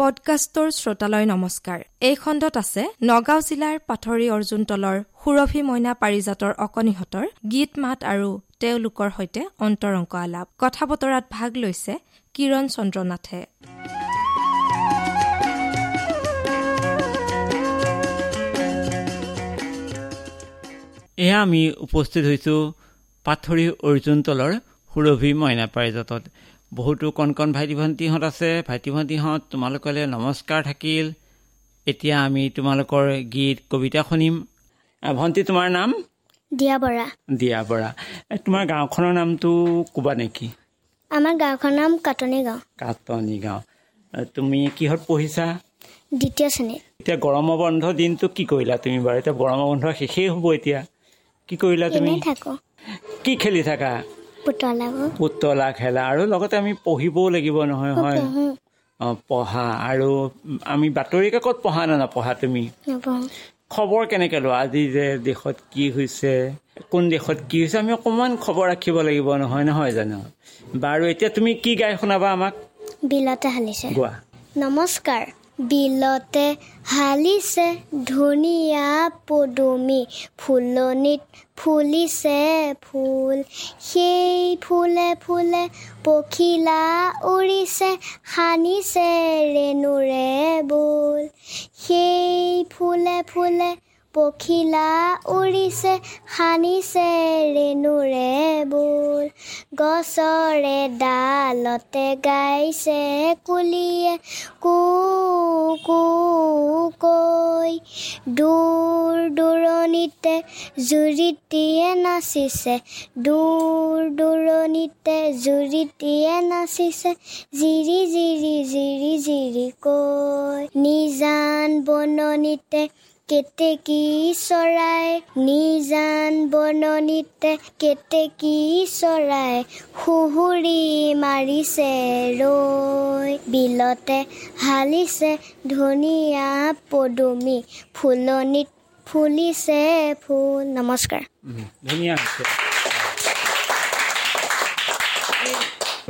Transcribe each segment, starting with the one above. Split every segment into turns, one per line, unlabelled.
পডকাষ্টৰ শ্ৰোতালৈ নমস্কাৰ। এই খণ্ডত আছে নগাঁও জিলাৰ পাথৰি অৰ্জুনতলৰ সুৰভি মইনা পাৰিজাতৰ অকণিহঁতৰ গীত মাত আৰু তেওঁলোকৰ সৈতে অন্তৰংক আলাপ। কথা বতৰাত ভাগ লৈছে কিৰণ চন্দ্ৰ নাথে
এয়া আমি উপস্থিত হৈছোঁ পাথৰি অৰ্জুনতলৰ সুৰভি মইনা পাৰিজাতত। বহুতো কণ কণ ভাইটি ভণ্টিহঁত আছে। ভাইটি ভণ্টিহঁত তোমালোকলৈ নমস্কাৰ থাকিল। এতিয়া আমি তোমালোকৰ গীত কবিতা শুনিম। ভণ্টি তোমাৰ নাম?
দিয়া বৰা।
দিয়া বৰা। তোমাৰ গাঁওখনৰ নামটো ক'বা নেকি?
আমাৰ গাঁওখনৰ নাম কাটনি গাঁও।
কাটনি গাঁও। তুমি কিহত পঢ়িছা?
দ্বিতীয় শ্ৰেণীত।
এতিয়া গৰমৰ বন্ধ দিনটো কি কৰিলা তুমি বাৰু? এতিয়া গৰমৰ বন্ধ শেষেই হ'ব এতিয়া। কি কৰিলা তুমি? কি খেলি থাকা? পুতলা খেলা আৰু লগতে আমি পঢ়িবও লাগিব নহয় হয়?
পঢ়োঁ
অঁ পঢ়া আৰু আমি বাতৰি কাকত পঢ়া নে নপঢ়া তুমি? খবৰ কেনেকৈ লোৱা? আজি যে দেশত কি হৈছে কোন দেশত কি হৈছে আমি অকণমান খবৰ ৰাখিব লাগিব নহয় নহয় জানো? বাৰু এতিয়া তুমি কি গাই শুনাবা আমাক?
বিলতে হালিছে
গোৱা।
নমস্কাৰ। বিলতে হালিছে ধুনীয়া পদুমী ফুলনিত ফুলিছে ফুল সেই ফুলে ফুলে পখিলা উৰিছে সানিছে ৰেণুৰে বোল সেই ফুলে ফুলে পখিলা উৰিছে সানিছে ৰেণুৰে বোল গছৰে ডালতে গাইছে কুলিয়ে কু কু কৈ দূৰ দূৰণিতে জুৰিটিয়ে নাচিছে দূৰ দূৰণিতে জুৰিটিয়ে নাচিছে জিৰি জিৰি জিৰি জিৰি কৈ নিজান বননিতে কেতেকী চৰাই? নিজান বননিতে কেতেকী চৰাই? সুহুৰি মাৰিছে ৰৈ বিলতে হালিছে ধুনীয়া পদুমী। ফুলনিত ফুলিছে ফুল। নমস্কাৰ।
ধুনীয়া হৈছে।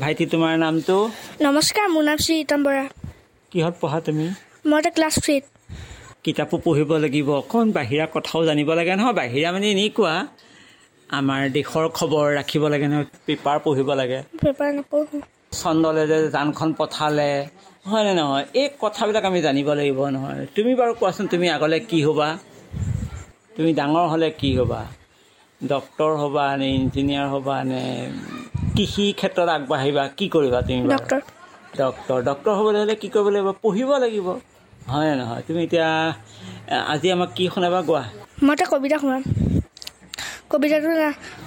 ভাইটি তোমাৰ নামটো?
নমস্কাৰ মোৰ নাম শ্ৰী ৰীতম বৰা।
কিহত পঢ়া তুমি?
মই এতিয়া ক্লাছ থ্ৰীত।
কিতাপো পঢ়িব লাগিব। অকণ বাহিৰা কথাও জানিব লাগে নহয় বাহিৰা মানে এনেকুৱা আমাৰ দেশৰ খবৰ ৰাখিব লাগে নহয় পেপাৰ পঢ়িব লাগে।
পেপাৰ নপঢ়োঁ।
চন্দলে যে জানখন পঠালে হয়নে নহয়? এই কথাবিলাক আমি জানিব লাগিব নহয়। তুমি বাৰু কোৱাচোন তুমি আগলৈ কি হ'বা? তুমি ডাঙৰ হ'লে কি হ'বা? ডক্তৰ হ'বা নে ইঞ্জিনিয়াৰ হ'বা নে কৃষি ক্ষেত্ৰত আগবাঢ়িবা কি কৰিবা তুমি বাৰু?
ডক্তৰ
ডক্তৰ ডক্তৰ হ'বলৈ হ'লে কি কৰিব লাগিব? পঢ়িব লাগিব। হয় নহয়। তুমি এতিয়া আজি আমাক কি শুনাবা গোৱা
মই এটা কবিতা শুনাম। কবিতাটো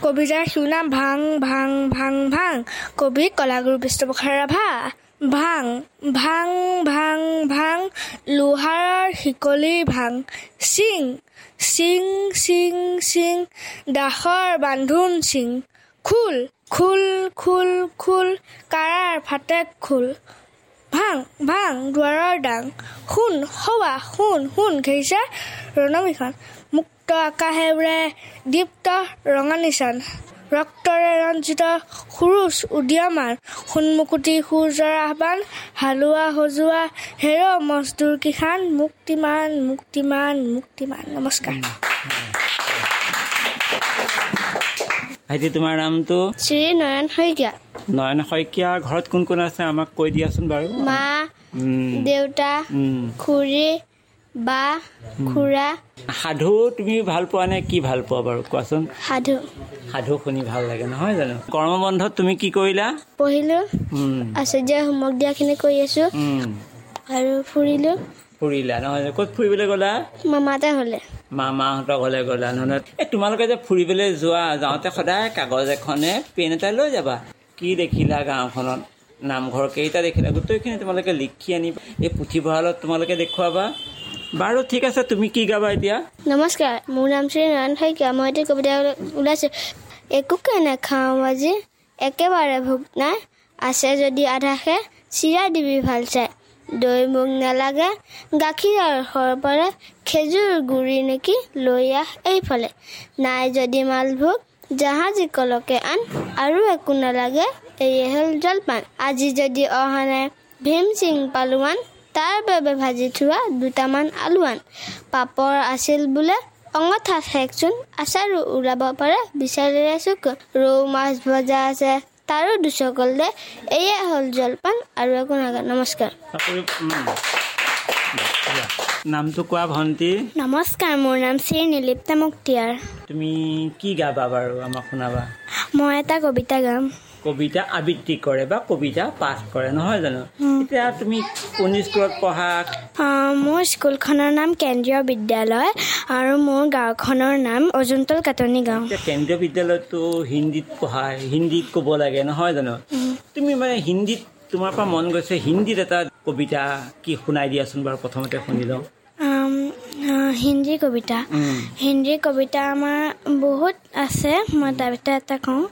কবিতাৰ শিৰোনাম ভাং ভাং ভাং ভাং। কবি কলাগুৰু বিষ্ণুপ্ৰসাদ ৰাভা। ভাং ভাং ভাং ভাং। লোহাৰৰ শিকলি ভাং। চিং চিং চিং চিং দাসৰ বান্ধোন চিং খোল খোল খোল খোল। কাৰাৰ ফাটে খোল। ভাং ভাং দুৱাৰৰ ডাং। শুন সৱা শুন শুন ঘেৰিছে ৰণমিখন মুক্ত আকাশে উৰে দীপ্ত ৰঙা নিচান। ৰক্তৰে ৰঞ্জিত সুৰুচ উদীয়মান। সোণমুকুটি সূৰ্যৰ আহ্বান হালোৱা সজোৱা হেৰ মজদুৰ কিষাণ মুক্তিমান মুক্তিমান মুক্তিমান। নমস্কাৰ।
ভাইটি তোমাৰ নামটো?
শ্ৰী নয়ন শইকীয়া।
নয়ন শইকীয়া ঘৰত কোন কোন আছে আমাক কৈ দিয়াচোন বাৰু।
মা দেউতা। খুৰী বা খুৰা।
সাধু তুমি ভাল পোৱা নে কি ভাল পোৱা বাৰু? কোৱাচোন।
সাধু।
সাধু শুনি ভাল লাগে নহয় জানো? গৰমৰ বন্ধত তুমি কি কৰিলা?
পঢ়িলোঁ।
উম,
আচাৰ্যই হোমৱৰ্ক দিয়াখিনি কৰি আছোঁ। আৰু ফুৰিলোঁ।
ফুৰিলা নহয়? ক'ত ফুৰিবলৈ গ'লা?
মামাতে হ'লে
মামাহঁতৰ ঘৰলৈ গ'লা। নহয় এই তোমালোকে যে ফুৰিবলৈ যোৱা যাওঁতে সদায় কাগজ এখনে পেন এটা লৈ যাবা। কি দেখিলা গাঁওখনত? নামঘৰ কেইটা দেখিলা? গোটেইখিনি তোমালোকে লিখি আনিবা এই পুথিভঁৰালত তোমালোকে দেখুৱাবা। বাৰু ঠিক আছে তুমি কি গাবা এতিয়া?
নমস্কাৰ মোৰ নাম শ্ৰী নয়ন শইকীয়া। মই এতিয়া কবিতা ওলাইছোঁ। একোকে নাখাওঁ আজি। একেবাৰে ভোক নাই। আছে যদি আধাশে চিৰা দিবি ভাল চাই দৈ মোক নালাগে গাখীৰৰ সৰপৰে খেজুৰ গুৰি নেকি লৈ আহ এইফালে। নাই যদি মালভোগ জাহাজী কলকে আন আৰু একো নালাগে এয়ে হ'ল জলপান। আজি যদি অহা নাই ভীম সিং পালোৱান
তাৰ বাবে ভাজি থোৱা দুটামান আলু আন পাপৰ আছিল বোলে অঙঠা শেকচোন আচাৰো ওলাব পাৰে বিচাৰিলে চুক ৰৌ মাছ ভজা আছে। তাৰো দুচকল দে। এয়াই হ'ল জলপান আৰু একো নাগা নমস্কাৰ।
নামটো কোৱা ভণ্টি।
নমস্কাৰ মোৰ নাম শ্ৰী নিলিপ্তা মুক্তিয়াৰ।
তুমি কি গাবা বাৰু আমাক শুনাবা?
মই এটা কবিতা গাম।
কবিতা আবৃত্তি কৰে বা কবিতা পাঠ কৰে নহয় জানো? এতিয়া তুমি কোন স্কুলত পঢ়া?
মোৰ স্কুলখনৰ নাম কেন্দ্ৰীয় বিদ্যালয় আৰু মোৰ গাঁওখনৰ নাম অজুন্তল কাটনি গাঁও।
কেন্দ্ৰীয় বিদ্যালয়ততো হিন্দীত পঢ়ায় হিন্দীত ক'ব লাগে নহয় জানো? তুমি মানে হিন্দীত তোমাৰ পৰা মন গৈছে হিন্দীত এটা কবিতা কি শুনাই দিয়াচোন বাৰু প্ৰথমতে শুনি লওঁ।
হিন্দী কবিতা। হিন্দী কবিতা আমাৰ বহুত আছে মই তাৰ ভিতৰত এটা কওঁ।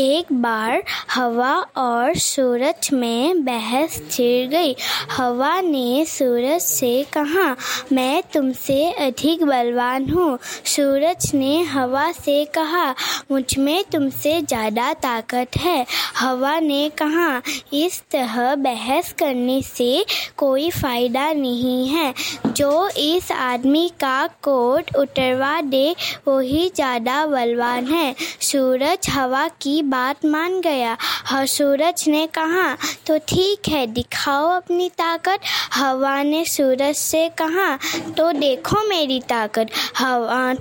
एक बार हवा और सूरज में बहस छिड़ गई। हवा ने सूरज से कहा, मैं तुमसे अधिक बलवान हूँ। सूरज ने हवा से कहा, मुझमें तुमसे ज़्यादा ताकत है। हवा ने कहा, इस तरह बहस करने से कोई फ़ायदा नहीं है। जो इस आदमी का कोट उतरवा दे वही ज़्यादा बलवान है। सूरज हवा की बात मान गया। और सूरज ने कहा तो ठीक है, दिखाओ अपनी ताकत। हवा ने सूरज से कहा तो देखो मेरी ताकत। हवा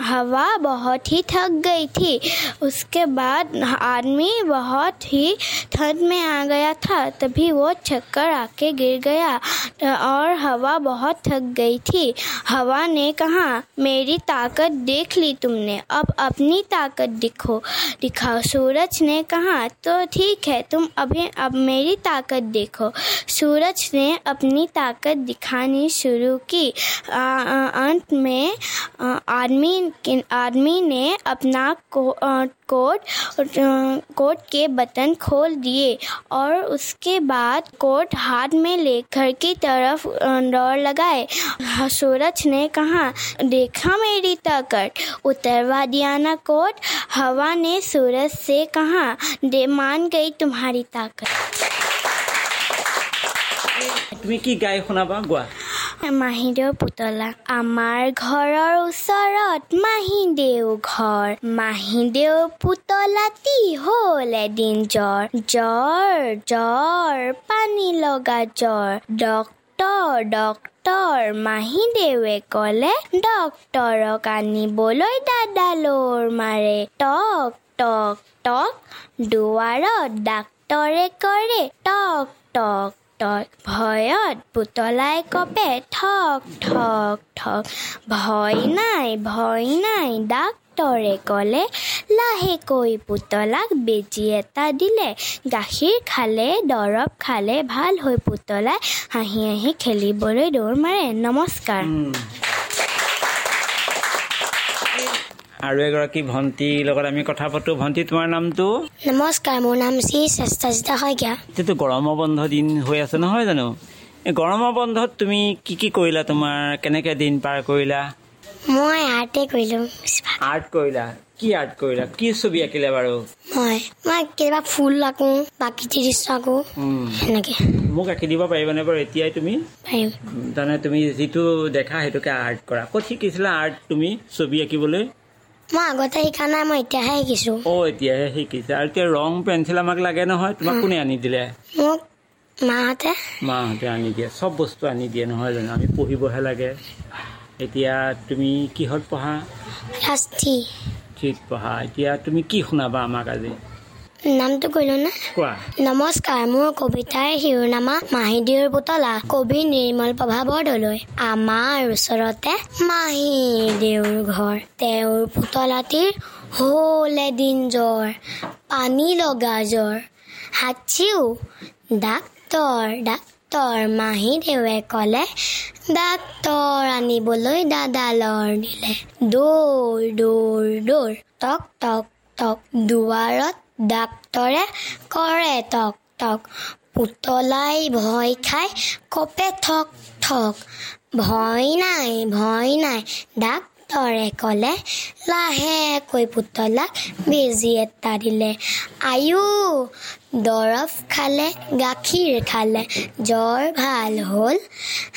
हवा बहुत ही थक गई थी। उसके बाद आदमी बहुत ही ठंड में आ गया था तभी वो चक्कर आके गिर गया और हवा बहुत थक गई थी। हवा ने कहा मेरी ताकत देख ली तुमने अब अपनी ताकत दिखो दिखाओ। सूरज ने कहा तो ठीक है तुम अभी अब मेरी ताकत देखो। सूरज ने अपनी ताकत दिखानी शुरू की। अंत में आ, आदमी आदमी ने अपना को, आ, कोट आ, कोट के बटन खोल दिए और उसके बाद कोट हाथ में ले घर की तरफ आ, दौड़ लगाए हाँ, सूरज ने कहा देखा मेरी ताकत उतरवा दिया ना कोट हवा ने सूरज से कहा दे मान गई तुम्हारी ताकत
তুমি কি গাই শুনাবা গোৱা
মাহীদেউ পুতলা। আমাৰ ঘৰৰ ওচৰত মাহীদেউ ঘৰ। মাহীদেউ পুতলাটি হ'ল এদিন জ্বৰ। জ্বৰ জ্বৰ পানী লগা জ্বৰ। ডক্তৰ ডক্তৰ মাহীদেৱে ক'লে ডক্তৰক আনিবলৈ দাদালৰ মাৰে। টক টক টক দুৱাৰত ডাক্তৰে কৰে। টক টক ভয়ত পুতলাই কপে ঠক ঠক ঠক। ভয় নাই ভয় নাই ডাক্তৰে ক'লে লাহেকৈ পুতলাক বেজী এটা দিলে। গাখীৰ খালে দৰৱ খালে ভাল হৈ পুতলাই হাঁহি হাঁহি খেলিবলৈ দৌৰ মাৰে। নমস্কাৰ।
আৰু এগৰাকী ভণ্টিৰ লগত আমি কথা পাতো। ভণ্টি তোমাৰ নামটো?
নমস্কাৰ মোৰ নাম শ্ৰী চেষ্টাজিতা শইকীয়া।
এতিয়াতো গৰমৰ বন্ধ দিন হৈ আছে নহয় জানো? গৰমৰ বন্ধত তুমি কি কি কৰিলা তোমাৰ? কেনেকে দিন পাৰ কৰিলা?
মই আৰ্টে কৰিলোঁ।
আৰ্ট কৰিলা? কি আৰ্ট কৰিলা? কি ছবি আঁকিলে বাৰু?
মই মই কেতিয়াবা ফুল আঁকো প্ৰাকৃতিক দৃশ্য আঁকো সেনেকৈ।
মোক আঁকি দিব পাৰিবানে বাৰু এতিয়াই তুমি?
পাৰিম।
তাৰমানে তুমি যিটো দেখা সেইটোকে আৰ্ট কৰা। ক'ত শিকিছিলা আৰ্ট তুমি ছবি আঁকিবলৈ?
মই আগতে শিকা নাই মই এতিয়াহে শিকিছোঁ।
অ এতিয়াহে শিকিছা। আৰু এতিয়া ৰং পেঞ্চিল আমাক লাগে নহয় তোমাক কোনে আনি দিলে?
মোক মাহঁতে।
মাহঁতে আনি দিয়ে চব বস্তু আনি দিয়ে নহয় জানো? আমি পঢ়িবহে লাগে। এতিয়া তুমি কিহত পঢ়া?
ক্লাছ থ্ৰী
থ্ৰীত পঢ়া। এতিয়া তুমি কি শুনাবা আমাক আজি?
নামটো কৰিলোঁ নে?
কোৱা।
নমস্কাৰ মোৰ কবিতাৰ শিৰোনামা মাহীদেউৰ পুতলা কবি নিৰ্মল প্ৰভা বৰদলৈ। আমাৰ ওচৰতে মাহীদেউৰ ঘৰ তেওঁৰ পুতলাটিৰ হ'ল এদিন জ্বৰ পানী লগা জ্বৰ। হাঁচিও ডাক্তৰ ডাক্তৰ মাহীদেৱে ক'লে ডাক্তৰ আনিবলৈ দাদালৰ দিলে। দৌৰ দৌৰ দৌৰ। টক টক টক দুৱাৰত ডাক্তৰে কৰে টক টক। পুতলাই ভয় খাই কপে ঠক ঠক। ভয় নাই ভয় নাই ডক্তৰে
ক'লে লাহেকৈ পুতলাক বেজী এটা দিলে। আয়ু দৰৱ খালে গাখীৰ খালে জ্বৰ ভাল হ'ল।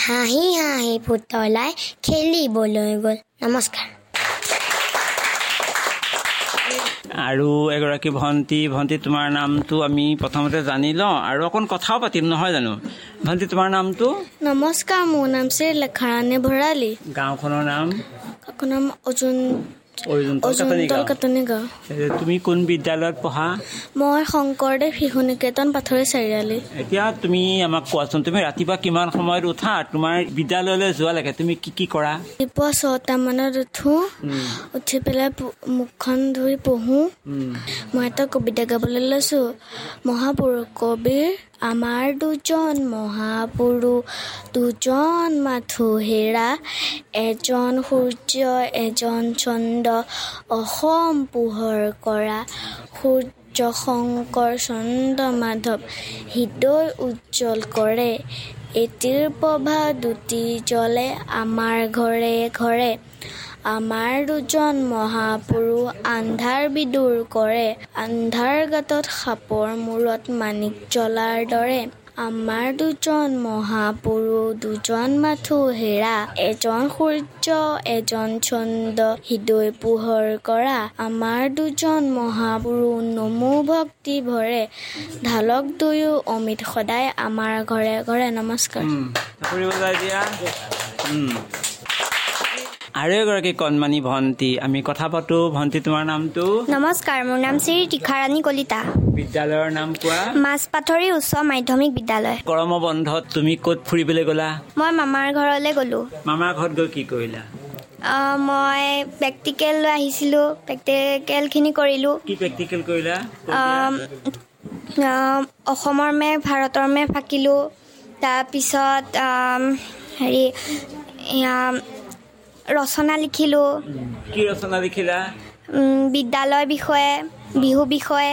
হাঁহি হাঁহি পুতলাই খেলিবলৈ গ'ল। নমস্কাৰ।
আৰু এগৰাকী ভণ্টি ভণ্টি তোমাৰ নামটো আমি প্ৰথমতে জানি লওঁ আৰু অকণ কথাও পাতিম নহয় জানো? ভণ্টি তোমাৰ নামটো?
নমস্কাৰ মোৰ নাম শ্ৰী লেখাৰাণী ভৰালী।
গাঁওখনৰ নাম?
নাম অৰ্জুন
তুমি কোন বিদ্যালয়ত পঢ়া?
মই শংকৰদেৱ শিশু নিকেতন পাথৰি চাৰিআলি।
এতিয়া তুমি আমাক কোৱাচোন তুমি ৰাতিপুৱা কিমান সময়ত উঠা? তোমাৰ বিদ্যালয়লৈ যোৱালৈকে তুমি কি কি কৰা?
ৰাতিপুৱা ছটা মানত উঠোঁ উঠি পেলাই মুখখন ধুই পঢ়োঁ। মই এটা কবিতা গাবলৈ লৈছোঁ। মহাপুৰুষ কবিৰ আমাৰ দুজন মহাপুৰুষ দুজন মাথো হেৰা এজন সূৰ্য এজন চন্দ্ৰ অসম পোহৰ কৰা। সূৰ্য শংকৰ চন্দ্ৰ মাধৱ হৃদয় উজ্জ্বল কৰে। এটিৰ প্ৰভা দুটি জ্বলে আমাৰ ঘৰে ঘৰে। আমাৰ দুজন মহাপুৰুষ আন্ধাৰ বিদূৰ কৰে। আন্ধাৰ গাঁতত সাপৰ মূৰত মাণিক জ্বলাৰ দৰে আমাৰ দুজন মহাপুৰুষ দুজন মাথো হেৰা এজন সূৰ্য এজন চন্দ্ৰ হৃদয় পোহৰ কৰা। আমাৰ দুজন মহাপুৰুষ নমো ভক্তি ভৰে। ঢালক দুয়ো অমিত সদায় আমাৰ ঘৰে ঘৰে। নমস্কাৰ
উম, ফুৰিব যায় দিয়া উম। আৰু এগৰাকী কণমানি ভণ্টি আমি কথা পাতো। ভণ্টি তোমাৰ নামটো?
নমস্কাৰ মোৰ নাম শ্ৰী তীখাৰাণী কলিতা।
বিদ্যালয়ৰ নাম কোৱা?
মাছপাথৰি উচ্চ মাধ্যমিক বিদ্যালয়।
গৰম বন্ধত তুমি ক'ত ফুৰিবলৈ গ'লা?
মই মামাৰ ঘৰলৈ গ'লোঁ।
মামাৰ ঘৰত গৈ কি কৰিলা?
মই প্ৰেক্টিকেল লৈ আহিছিলোঁ প্ৰেক্টিকেলখিনি কৰিলোঁ।
কি প্ৰেক্টিকেল কৰিলা?
অসমৰ মেপ ভাৰতৰ মেপ আঁকিলোঁ তাৰপিছত হেৰি ৰচনা লিখিলোঁ।
কি ৰচনা লিখিলা?
বিদ্যালয়ৰ বিষয়ে বিহু বিষয়ে।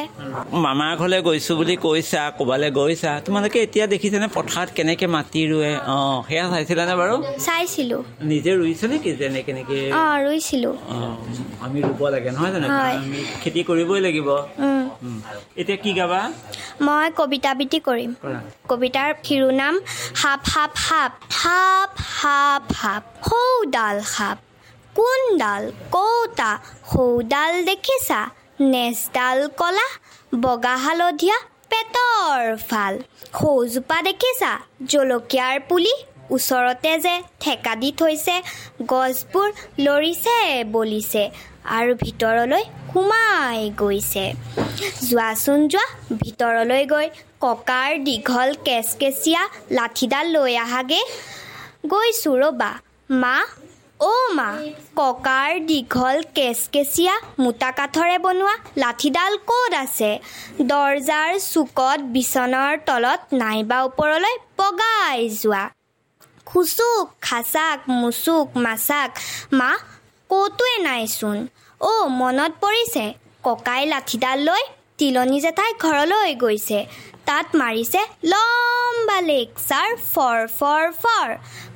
মামাৰ ঘৰলৈ গৈছো বুলি কৈছা ক'বালৈ গৈছা। তোমালোকে এতিয়া দেখিছানে পথাৰত কেনেকে মাটি ৰুৱে? অ সেয়া চাইছিলানে বাৰু?
চাইছিলোঁ।
নিজে ৰুইছে নেকি যেনে কেনেকে?
অঁ ৰুইছিলোঁ।
অ, আমি ৰুব লাগে নহয় জানো? আমি খেতি কৰিবই লাগিব। এতিয়া কি গাবা?
মই কবিতা আবৃত্তি কৰিম।
কৰা।
কবিতাৰ শিৰোনাম সাপ সাপ সাপ সাপ সাপ সাপ। সৌডাল সাপ কোনডাল কৌতা সৌডাল দেখিছা? নেজডাল কলা। বগা হালধীয়া পেটৰ ফাল। সৌজোপা দেখিছা? জলকীয়াৰ পুলি। ওচৰতে যে ঠেকা দি থৈছে গছবোৰ লৰিছে বলিছে আৰু ভিতৰলৈ সোমাই গৈছে। যোৱাচোন যোৱা ভিতৰলৈ গৈ ককাৰ দীঘল কেচকেচীয়া লাঠিডাল লৈ আহাগে। গৈছোঁ ৰ'বা মা অ' মা ককাৰ দীঘল কেচকেচীয়া মোটা কাঠৰে বনোৱা লাঠিডাল ক'ত আছে? দৰ্জাৰ চুকত বিচনাৰ তলত নাইবা ওপৰলৈ বগাই যোৱা। খুচুক খাচাক মুচুক মাচাক মা ক'তোৱে নাইচোন অ' মনত পৰিছে ককাই লাঠিডাল লৈ তিলনী জেঠাই ঘৰলৈ গৈছে। তাত মাৰিছে লম্বা লেকচাৰ ফৰ ফৰ ফৰ।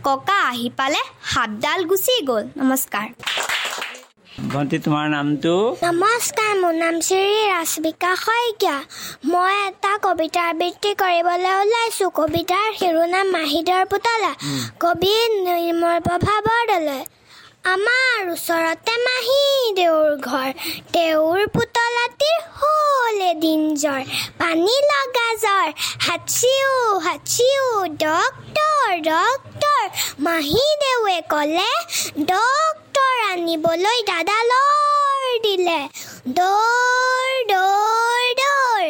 ককা আহি পালে সাপডাল গুচি গ'ল। নমস্কাৰ।
ভণ্টি তোমাৰ নামটো?
নমস্কাৰ মোৰ নাম শ্ৰী ৰাজবিকা শইকীয়া। মই এটা কবিতা আবৃত্তি কৰিবলৈ ওলাইছোঁ। কবিতাৰ শিৰোনাম মাহিদৰ পুতলা। কবি নিৰ্মল প্ৰভা বৰদলৈ আমাৰ ওচৰতে মাহী দেউৰ ঘৰ তেওঁৰ পুতলাটিৰ হ'ল এদিন জ্বৰ পানী লগা জ্বৰ হাচিও হাচিও ডক্তৰ ডক্তৰ মাহী ক'লে ডক্তৰ আনিবলৈ দাদালৰ দিলে দৌৰ দৌৰ দৌৰ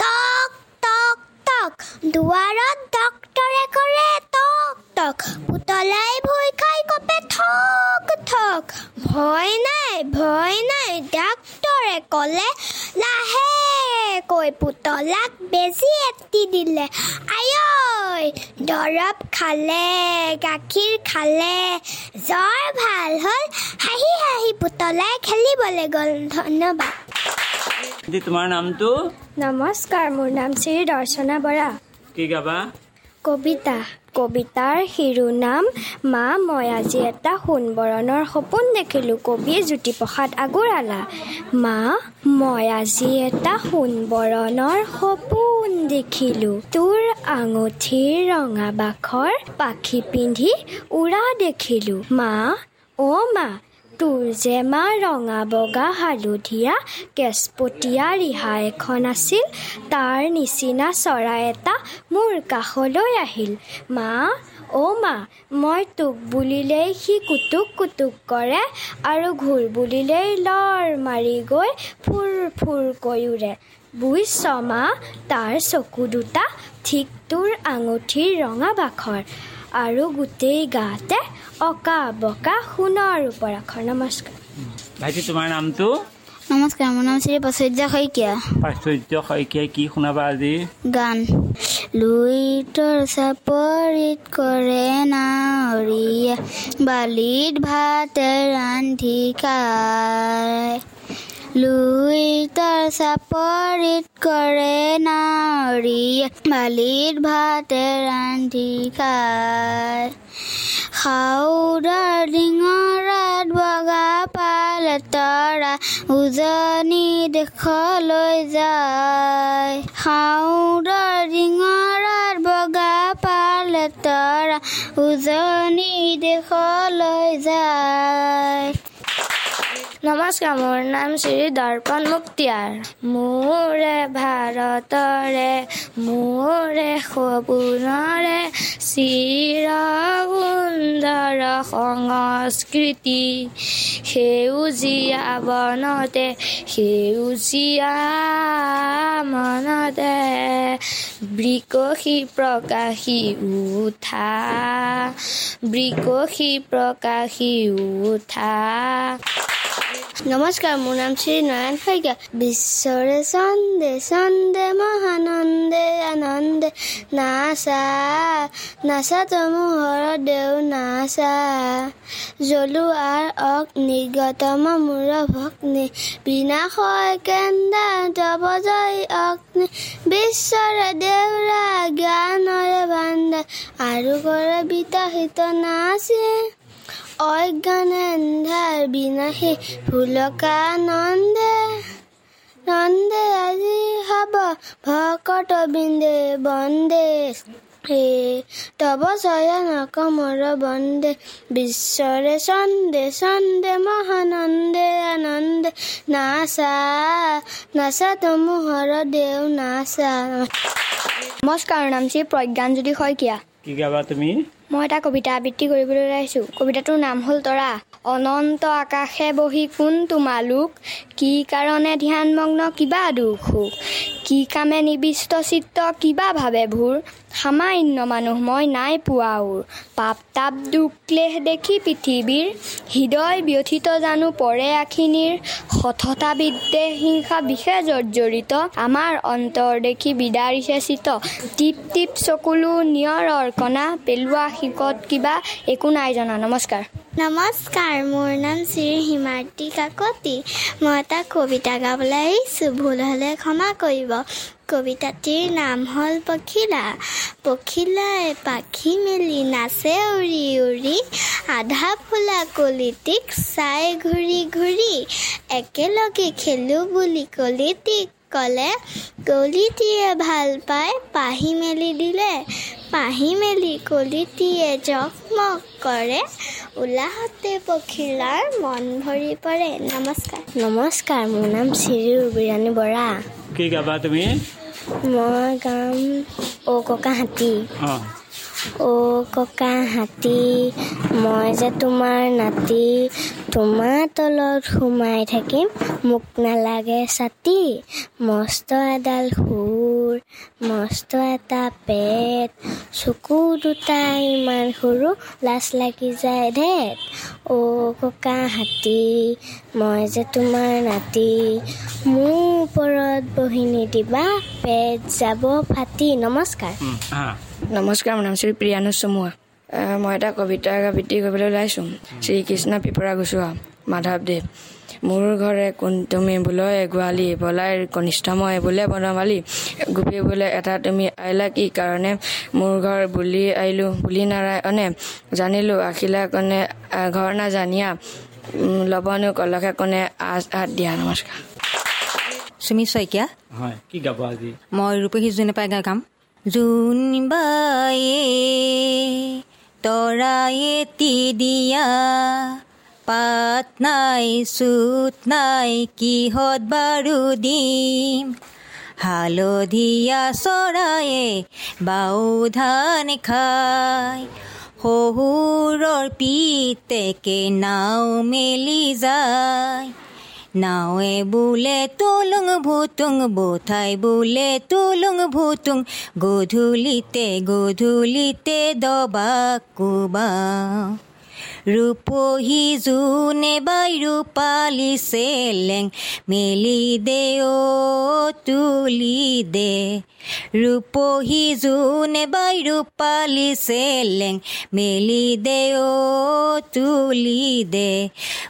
টক টক টক দুৱাৰত ডক্তৰে কৰে টক টক পুতলাই ভয় খাই কপে ঠক ঠক। ভয় নাই ভয় নাই ডাক্তৰে ক'লে লাহেকৈ পুতলাক বেজী এটি দিলে। আয়ৈ দৰৱ খালে গাখীৰ খালে জ্বৰ ভাল হ'ল হাঁহি হাঁহি পুতলাই খেলিবলৈ গ'ল। ধন্যবাদ।
তোমাৰ নামটো?
নমস্কাৰ মোৰ নাম শ্ৰী দৰ্শনা বৰা।
কি গাবা?
কবিতা। কবিতাৰ শিৰোনাম মা মই আজি এটা সোণবৰণৰ সপোন দেখিলোঁ কবি জ্যোতিপ্ৰসাদ আগৰৱালা মা মই আজি এটা সোণবৰণৰ সপোন দেখিলোঁ তোৰ আঙুঠিৰ ৰঙা বাখৰ পাখি পিন্ধি উৰা দেখিলোঁ। মা অ' মা তোৰ যে মা ৰঙা বগা হালধীয়া কেচপতীয়া ৰিহা এখন আছিল। তাৰ নিচিনা চৰাই এটা মোৰ কাষলৈ আহিল। মা অ' মা মই তোক বুলিলেই সি কুটুক কুটুক কৰে আৰু ঘূৰ বুলিলেই লৰ মাৰি গৈ ফুৰ ফুৰকৈ উৰে। বুজিছ মা তাৰ চকু দুটা ঠিক তোৰ আঙুঠিৰ ৰঙা বাখৰ। আৰু গোটেই গাতে অকা বকা সোণৰ ওপৰ আখৰ নমস্কাৰ।
ভাইটি তোমাৰ নামটো?
নমস্কাৰ মোৰ নাম শ্ৰী প্ৰাচুৰ্য শইকীয়া।
প্ৰাচুৰ্য শইকীয়াই কি শুনাবা আজি?
গান। লুইতৰ চাপৰিত কৰে নাৱৰীয়া বালিত ভাতে ৰান্ধি খায়। লুইতৰ চাপৰিত কৰে নাৱৰীয়া বালিত ভাতে ৰান্ধি খায় সাউদৰ ডিঙৰাত বগা পাল তৰা উজনি দেশলৈ যায় সাউদৰ ডিঙৰাত বগা পাল তৰা উজনি দেশলৈ যায়
নমস্কাৰ মোৰ নাম শ্ৰী দৰ্পণ মুক্তিয়াৰ। মোৰে ভাৰতৰে মোৰে সপোনৰে চিৰ সুন্দৰ সংস্কৃতি। সেউজীয়া বনতে সেউজীয়া মনতে বিকশী প্ৰকাশী উঠা বিকশী প্ৰকাশী উঠা। নমস্কাৰ মোৰ নাম শ্ৰী নয়ন শইকীয়া। বিশ্বৰে চন্দে চন্দে মহানন্দে আনন্দে নাচা নাচা তমোহৰ দেও নাচা। জ্বলোৱাৰ অগ্নিগতম মূৰ ভগ্নি বিনাশয় কেন্দা তব জয় অগ্নি। বিশ্বৰে দেউৰা জ্ঞানৰে ভাণ্ডাৰ আৰু কৰে বিতহিত নাচে। অজ্ঞানে এন্ধাৰ বিনাশী নন্দে আজি হব ভকত বিন্দে বন্দে হে তব চয়ন কমৰ বন্দে বিশ্বৰে চন্দে চন্দে মহানন্দে আনন্দে নাচা নাচা তমোহৰ দেও নাচা। নমস্কাৰ নাম শ্ৰী প্ৰজ্ঞানজ্যোতি শইকীয়া।
কি গাবা তুমি?
মই এটা কবিতা আবৃত্তি কৰিবলৈ ওলাইছোঁ। কবিতাটোৰ নাম হ'ল তৰা। অনন্ত আকাশে বহি কোন তোমালোক? কি কাৰণে ধ্যানমগ্ন? কিবা দুখ কি কামে নিবিষ্ট চিত্ত কিবা ভাবে ভোৰ? সামান্য মানুহ মই নাই পোৱা ওৰ। পাপ তাপ দুখ দেখি পৃথিৱীৰ। হৃদয় ব্যথিত জানো পৰে আখিনীৰ। সঠতা বিদ্বেষ হিংসা বিশেষ জৰ্জৰিত। আমাৰ অন্তৰ দেখি বিদাৰিছে চিত। টিপ টিপ চকুলো নিয়ৰৰ কণা পেলোৱা শিকত কিবা একো নাই জনা। নমস্কাৰ।
নমস্কাৰ মোৰ নাম শ্ৰী হিমাৰ্তি কাকতি। মই এটা কবিতা গাবলৈ আহিছোঁ ভুল হ'লে ক্ষমা কৰিব। কবিতাটিৰ নাম হ'ল পখিলা। পখিলাই পাখি মেলি নাচে উৰি উৰি আধা ফুলা কলিটিক চাই ঘূৰি ঘূৰি একেলগে খেলোঁ বুলি কলিটিক ক'লে কলিটিয়ে ভাল পাই পাহি মেলি দিলে। পাহি মেলি কলিটিয়ে জকমক কৰে উলাহতে পখিলাৰ মন ভৰি পৰে। নমস্কাৰ।
নমস্কাৰ মোৰ নাম শ্ৰী বিৰাণী বৰা।
কি গাবা তুমি?
মই গাম অ' ককা হাতী।
অঁ
ককা হাতী মই যে তোমাৰ নাতি তোমাৰ তলত সোমাই থাকিম মোক নালাগে ছাতি। মস্ত এডাল সুৰ মস্ত এটা পেট চকু দুটা ইমান সৰু লাজ লাগি যায় ধেত অ' ককা হাতী মই যে তোমাৰ নাতি মোৰ ওপৰত বহি নিদিবা পেট যাব ফাটি। নমস্কাৰ।
নমস্কাৰ মোৰ নাম শ্ৰী প্ৰিয়ানুজ চমুৱা। মই এটা কবিতা আবৃত্তি কৰিবলৈ ওলাইছোঁ। শ্ৰীকৃষ্ণ পিপৰা গোচোৱা মাধৱদেৱ মোৰ ঘৰে কোন তুমি বোলে গোৱালি বলাই কনিষ্ঠ মই বোলে বনমালি। গোপী বোলে এটা তুমি আহিলা কি কাৰণে? মোৰ ঘৰ বুলি আহিলোঁ বুলি নাৰায়ণে জানিলোঁ আখিলা কণে ঘৰ নাজানিয়া। ল'বনো কলখে কণে আজ হাত দিয়া নমস্কাৰ।
চুমি শইকীয়া।
হয় কি গাব আজি?
মই ৰূপহী যোনে পাই গাম। জোন বায়ে তৰায়ে তি দিয়া পাত নাই চুত নাই কিহত বাৰু দিম। হালধীয়া চৰায়ে বাও ধান খাই শহুৰৰ পিতেকে নাও মেলি যায়। নাৱে বোলে তুলুং ভুতুং বোঠাই বোলে তুলুং ভুতুং গধূলিতে গধূলিতে দবা কোবাওঁ ৰূপহী জোনে বাই ৰূপালী চেলেং মেলি দে অ' তুলি দে ৰূপহী জোনে বাই ৰূপালী চেলেং মেলি দে অ' তুলি দে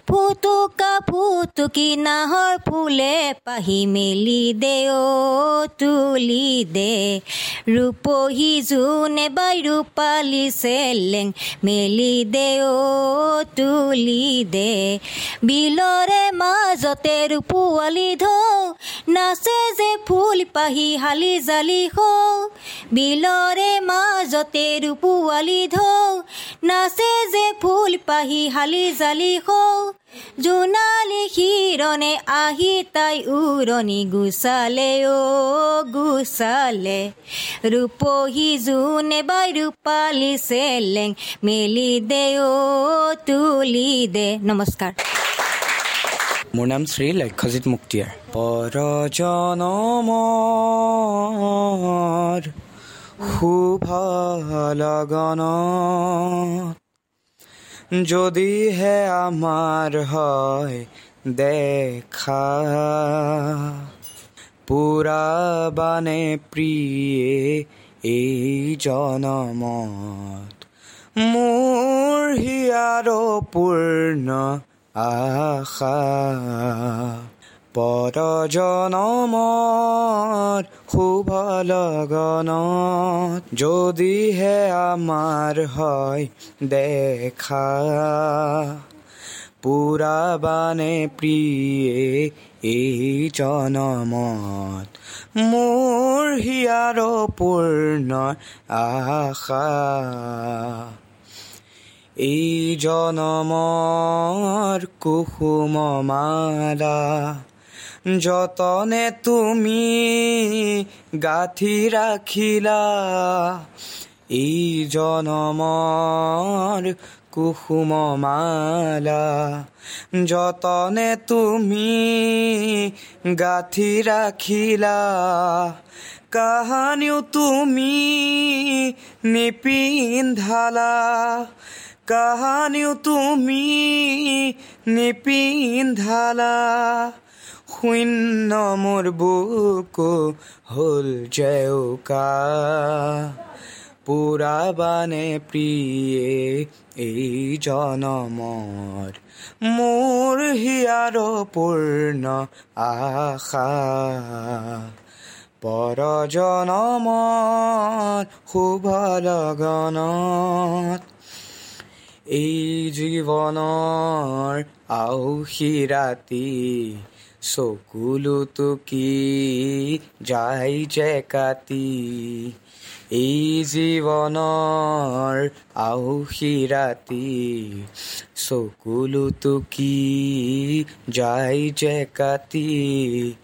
ফুটুকা ফুটুকি নাহৰ ফুলে পাহি মেলি দে অ' তুলি দে ৰূপহী জোনে বাই ৰূপালী চেলেং মেলি দে অ' তুলি দে বিলৰে মাজতে ৰূপোৱালি ধৌ। নাচে যে ফুল পাহি শালি জালি হৌ। বিলৰে মাজতে ৰূপোৱালি ধৌ। নাচে যে ফুল পাহি শালি জালি হৌ জোনালী শিৰণে আহি তাই উৰণি গুচালে অ' গুচালে ৰূপহী জোনে বাই ৰূপালী চেলেং মেলি দে অ' তুলি দে নমস্কাৰ
মোৰ নাম শ্ৰী লক্ষ্যজিত মুক্তিয়াৰ। পৰজনমৰ শুভ লগন যদিহে আমাৰ হয় দেখা পুৰাবানে প্ৰিয়ে এই জনমত। মোৰ হিয়াৰ পূৰ্ণ আশা। পৰজনমৰ শুভ লগনত। যদিহে আমাৰ হয় দেখা পুৰাবানে প্ৰিয়ে এই জনমত। মোৰ হিয়াৰ পূৰ্ণ আশা। এই জনমৰ কুসুম মালা যতনে তুমি গাঁঠি ৰাখিলা এই জনমৰ কুসুম মালা যতনে তুমি গাঁঠি ৰাখিলা কাহানিও তুমি নিপিন্ধালা। কাহানিও তুমি নিপিন্ধালা। শূন্য মোৰ বুকু হ'ল জেউকা পুৰাবানে প্ৰিয়ে এই জনমৰ মোৰ হিয়াৰ পূৰ্ণ আশা। পৰজনমৰ শুভ লগনত এই জীৱনৰ আউসী ৰাতি চকুলো টুকি যায় যে কাটি এই জীৱনৰ আউসী ৰাতি চকুলো টুকি যায় যে কাটি।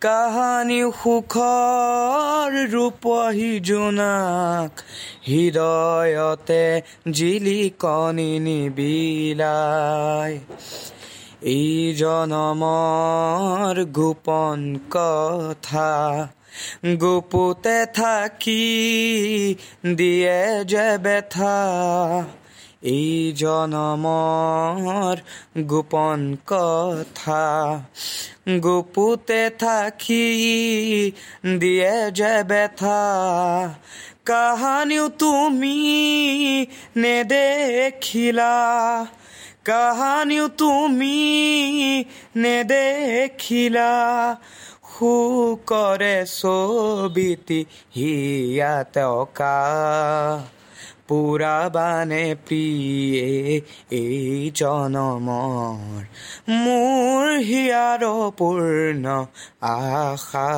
কাহানি সুখৰ ৰূপহী জোনাক। হৃদয়তে জিলিকনি নিবিলাই। এই জনমৰ গোপন কথা। গুপুতে থাকি, দিয়ে যে বেথা এই জনমৰ গোপন কথা। গুপুতে থাকি, দিয়ে যে বেথা কাহানিও তুমি নেদেখিলা কাহানিও তুমি নেদেখিলা সুকৰে ছবিতি হিয়াতে অকা। পুৰাবানে প্ৰিয়ে এই জনমৰ। মোৰ হিয়াৰ পূৰ্ণ আশা।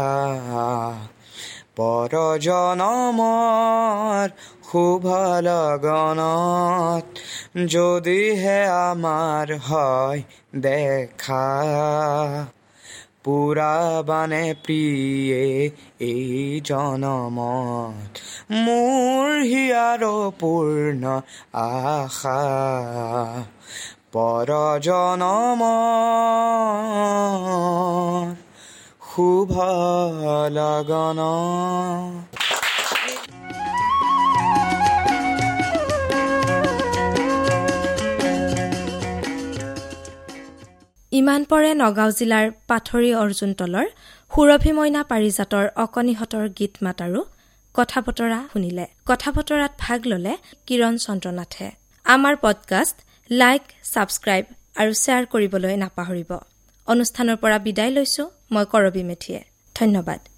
পৰ জনমৰ শুভ লগনত যদিহে আমাৰ হয় দেখা। পুৰাবানে প্ৰিয়ে এই জনমত। মোৰ হিয়াৰ পূৰ্ণ আশা। পৰ জনমৰ শুভ লগন।
ইমান পৰে নগাঁও জিলাৰ পাথৰী অৰ্জুনতলৰ সুৰভি মইনা পাৰিজাতৰ অকণিহঁতৰ গীত মাত আৰু কথা বতৰা শুনিলে। কথা বতৰাত ভাগ ললে কিৰণ চন্দ্ৰনাথে। আমাৰ পডকাষ্ট লাইক ছাবস্ক্ৰাইব আৰু শ্বেয়াৰ কৰিবলৈ নাপাহৰিব। অনুষ্ঠানৰ পৰা বিদায় লৈছো মই কৰবী মেথিয়ে। ধন্যবাদ।